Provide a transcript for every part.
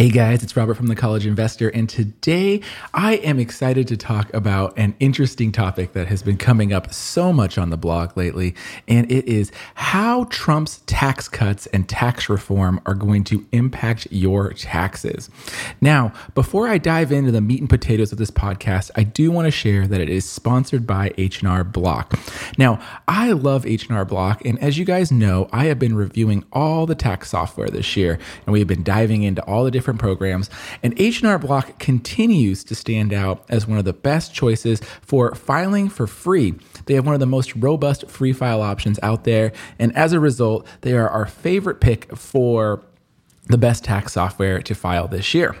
Hey guys, it's Robert from The College Investor, and today I am excited to talk about an interesting topic that has been coming up so much on the blog lately, and it is how Trump's tax cuts and tax reform are going to impact your taxes. Now, before I dive into the meat and potatoes of this podcast, I do want to share that it is sponsored by H&R Block. Now, I love H&R Block, and as you guys know, I have been reviewing all the tax software this year, and we have been diving into all the different different programs, and H&R Block continues to stand out as one of the best choices for filing for free. They have one of the most robust free file options out there, and as a result, they are our favorite pick for the best tax software to file this year.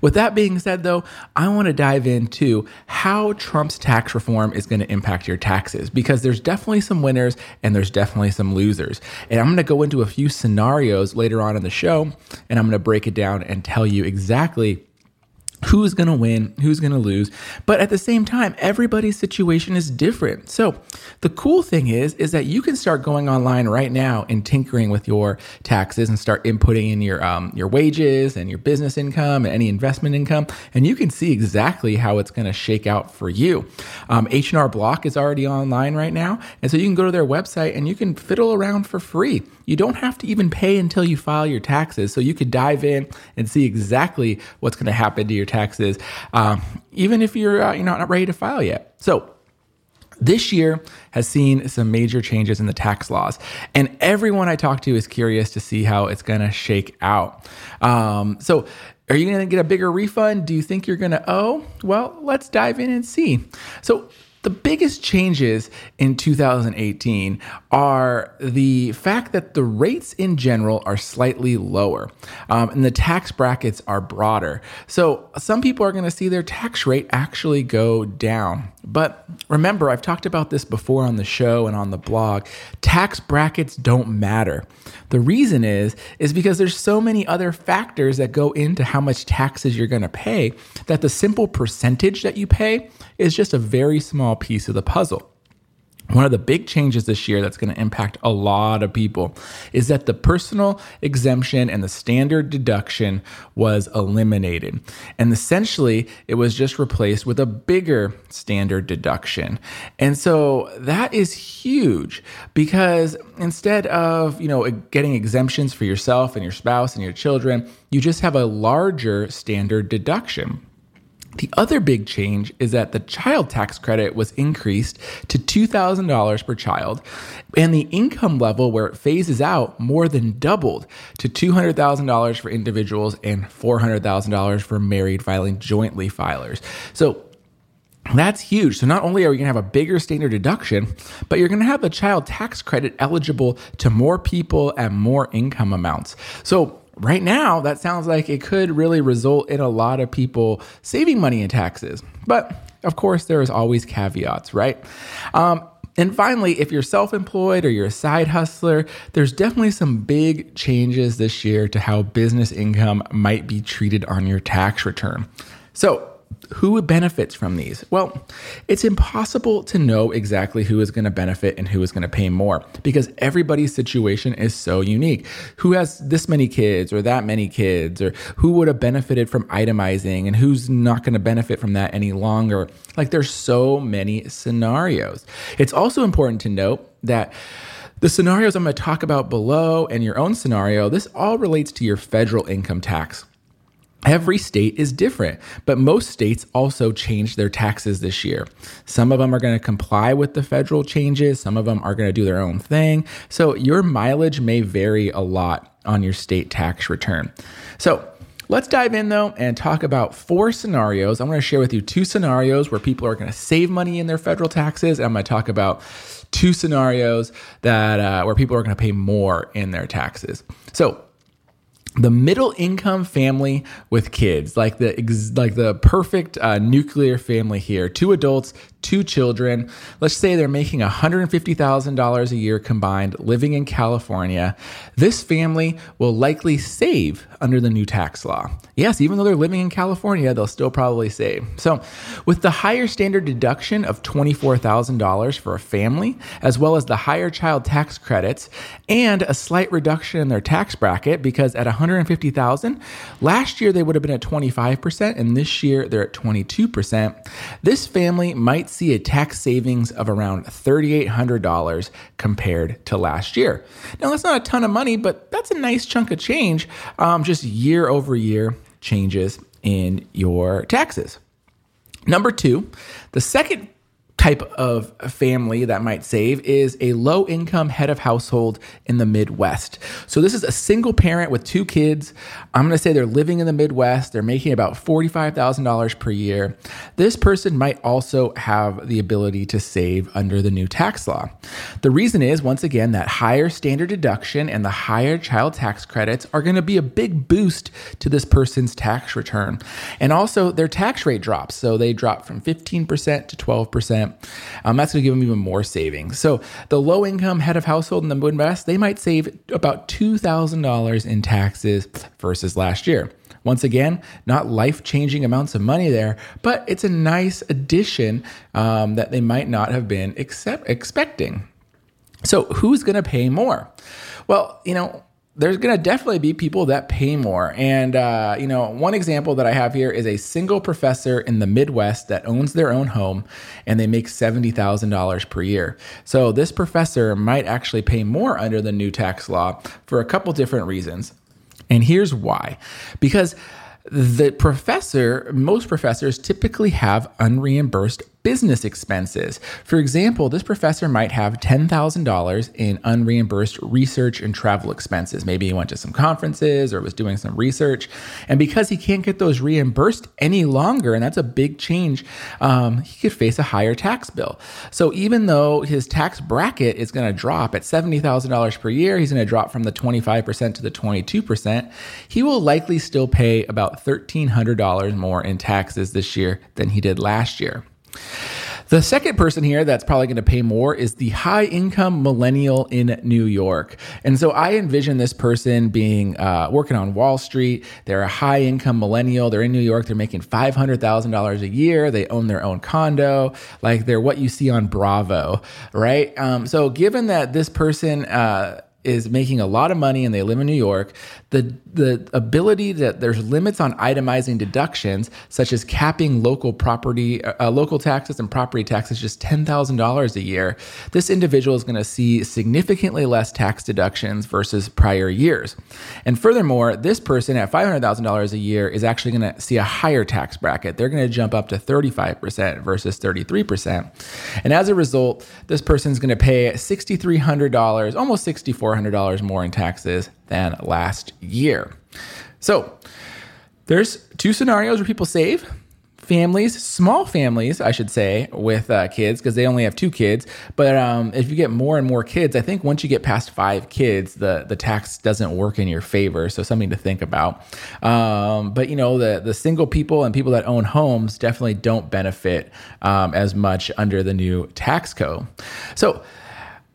With that being said, though, I want to dive into how Trump's tax reform is going to impact your taxes because there's definitely some winners and there's definitely some losers. And I'm going to go into a few scenarios later on in the show and I'm going to break it down and tell you exactly who's going to win, who's going to lose. But at the same time, everybody's situation is different. So the cool thing is, is that you can start going online right now and tinkering with your taxes and start inputting in your um, your wages and your business income and any investment income, and you can see exactly how it's going to shake out for you. Um, H&R Block is already online right now, and so you can go to their website and you can fiddle around for free. You don't have to even pay until you file your taxes, so you could dive in and see exactly what's going to happen to your taxes, um, even if you're uh, you're not ready to file yet. So this year has seen some major changes in the tax laws, and everyone I talk to is curious to see how it's going to shake out. Um, so, are you going to get a bigger refund? Do you think you're going to owe? Well, let's dive in and see. So, the biggest changes in 2018 are the fact that the rates in general are slightly lower um, and the tax brackets are broader. So some people are going to see their tax rate actually go down. But remember, I've talked about this before on the show and on the blog. Tax brackets don't matter. The reason is is because there's so many other factors that go into how much taxes you're going to pay that the simple percentage that you pay is just a very small piece of the puzzle. One of the big changes this year that's going to impact a lot of people is that the personal exemption and the standard deduction was eliminated. And essentially, it was just replaced with a bigger standard deduction. And so that is huge because instead of, you know, getting exemptions for yourself and your spouse and your children, you just have a larger standard deduction. The other big change is that the child tax credit was increased to $2,000 per child, and the income level where it phases out more than doubled to $200,000 for individuals and $400,000 for married filing jointly filers. So that's huge. So not only are you going to have a bigger standard deduction, but you're going to have the child tax credit eligible to more people at more income amounts. So right now, that sounds like it could really result in a lot of people saving money in taxes. But of course, there is always caveats, right? Um, and finally, if you're self employed or you're a side hustler, there's definitely some big changes this year to how business income might be treated on your tax return. So, who benefits from these? Well, it's impossible to know exactly who is going to benefit and who is going to pay more because everybody's situation is so unique. Who has this many kids or that many kids, or who would have benefited from itemizing and who's not going to benefit from that any longer? Like, there's so many scenarios. It's also important to note that. The scenarios I'm going to talk about below and your own scenario, this all relates to your federal income tax. Every state is different, but most states also changed their taxes this year. Some of them are going to comply with the federal changes, some of them are going to do their own thing. So your mileage may vary a lot on your state tax return. So Let's dive in though and talk about four scenarios. I'm going to share with you two scenarios where people are going to save money in their federal taxes. I'm going to talk about two scenarios that uh, where people are going to pay more in their taxes. So the middle income family with kids like the like the perfect uh, nuclear family here two adults two children. Let's say they're making $150,000 a year combined living in California. This family will likely save under the new tax law. Yes, even though they're living in California, they'll still probably save. So, with the higher standard deduction of $24,000 for a family, as well as the higher child tax credits and a slight reduction in their tax bracket because at 150,000, last year they would have been at 25% and this year they're at 22%. This family might see a tax savings of around $3,800 compared to last year. Now, that's not a ton of money, but that's a nice chunk of change, um, just year over year changes in your taxes. Number two, the second type of family that might save is a low income head of household in the Midwest. So, this is a single parent with two kids. I'm going to say they're living in the Midwest. They're making about $45,000 per year. This person might also have the ability to save under the new tax law. The reason is, once again, that higher standard deduction and the higher child tax credits are going to be a big boost to this person's tax return. And also, their tax rate drops. So, they drop from 15% to 12%. Um, that's going to give them even more savings. So the low income head of household in the Midwest, they might save about $2,000 in taxes versus last year. Once again, not life changing amounts of money there, but it's a nice addition um, that they might not have been accept- expecting. So, who's going to pay more? Well, you know, there's going to definitely be people that pay more. And, uh, you know, one example that I have here is a single professor in the Midwest that owns their own home and they make $70,000 per year. So this professor might actually pay more under the new tax law for a couple different reasons. And here's why because the professor, most professors typically have unreimbursed business expenses. For example, this professor might have $10,000 in unreimbursed research and travel expenses. Maybe he went to some conferences or was doing some research. And because he can't get those reimbursed any longer, and that's a big change, um, he could face a higher tax bill. So even though his tax bracket is going to drop at $70,000 per year, he's going to drop from the 25% to the 22%, he will likely still pay about $1,300 more in taxes this year than he did last year. The second person here that's probably going to pay more is the high income millennial in New York. And so I envision this person being uh, working on Wall Street. They're a high income millennial. They're in New York. They're making $500,000 a year. They own their own condo. Like they're what you see on Bravo, right? Um, so given that this person, uh, is making a lot of money and they live in New York, the the ability that there's limits on itemizing deductions, such as capping local property, uh, local taxes and property taxes, just ten thousand dollars a year. This individual is going to see significantly less tax deductions versus prior years. And furthermore, this person at five hundred thousand dollars a year is actually going to see a higher tax bracket. They're going to jump up to thirty five percent versus thirty three percent. And as a result, this person is going to pay sixty three hundred dollars, almost sixty four $400 more in taxes than last year. So there's two scenarios where people save. Families, small families, I should say, with uh, kids, because they only have two kids. But um, if you get more and more kids, I think once you get past five kids, the the tax doesn't work in your favor. So something to think about. Um, but you know, the the single people and people that own homes definitely don't benefit um, as much under the new tax code. So,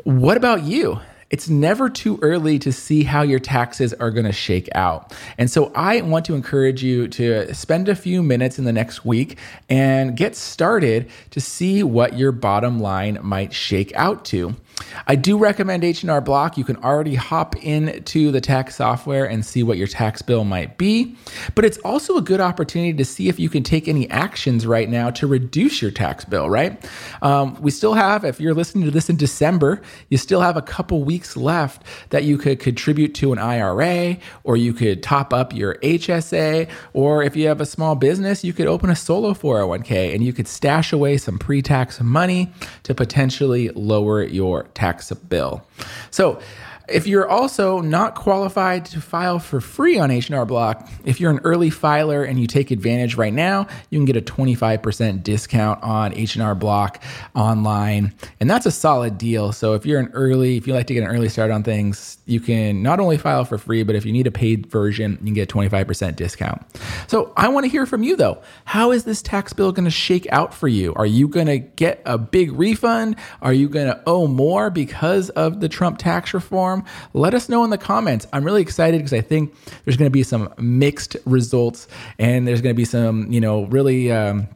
what about you? It's never too early to see how your taxes are going to shake out. And so I want to encourage you to spend a few minutes in the next week and get started to see what your bottom line might shake out to. I do recommend H&R Block. You can already hop into the tax software and see what your tax bill might be, but it's also a good opportunity to see if you can take any actions right now to reduce your tax bill, right? Um, we still have, if you're listening to this in December, you still have a couple weeks left that you could contribute to an IRA or you could top up your HSA, or if you have a small business, you could open a solo 401k and you could stash away some pre tax money to potentially lower your tax a bill. So, If you're also not qualified to file for free on H&R Block, if you're an early filer and you take advantage right now, you can get a 25% discount on H&R Block online. And that's a solid deal. So if you're an early, if you like to get an early start on things, you can not only file for free, but if you need a paid version, you can get a 25% discount. So I want to hear from you though. How is this tax bill going to shake out for you? Are you going to get a big refund? Are you going to owe more because of the Trump tax reform? Let us know in the comments. I'm really excited because I think there's going to be some mixed results and there's going to be some, you know, really. Um,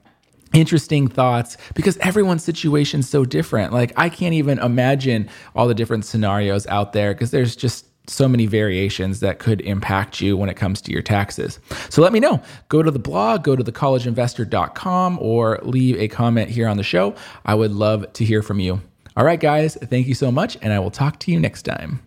interesting thoughts because everyone's situation is so different. Like I can't even imagine all the different scenarios out there because there's just so many variations that could impact you when it comes to your taxes. So let me know. Go to the blog, go to thecollegeinvestor.com or leave a comment here on the show. I would love to hear from you. All right, guys, thank you so much, and I will talk to you next time.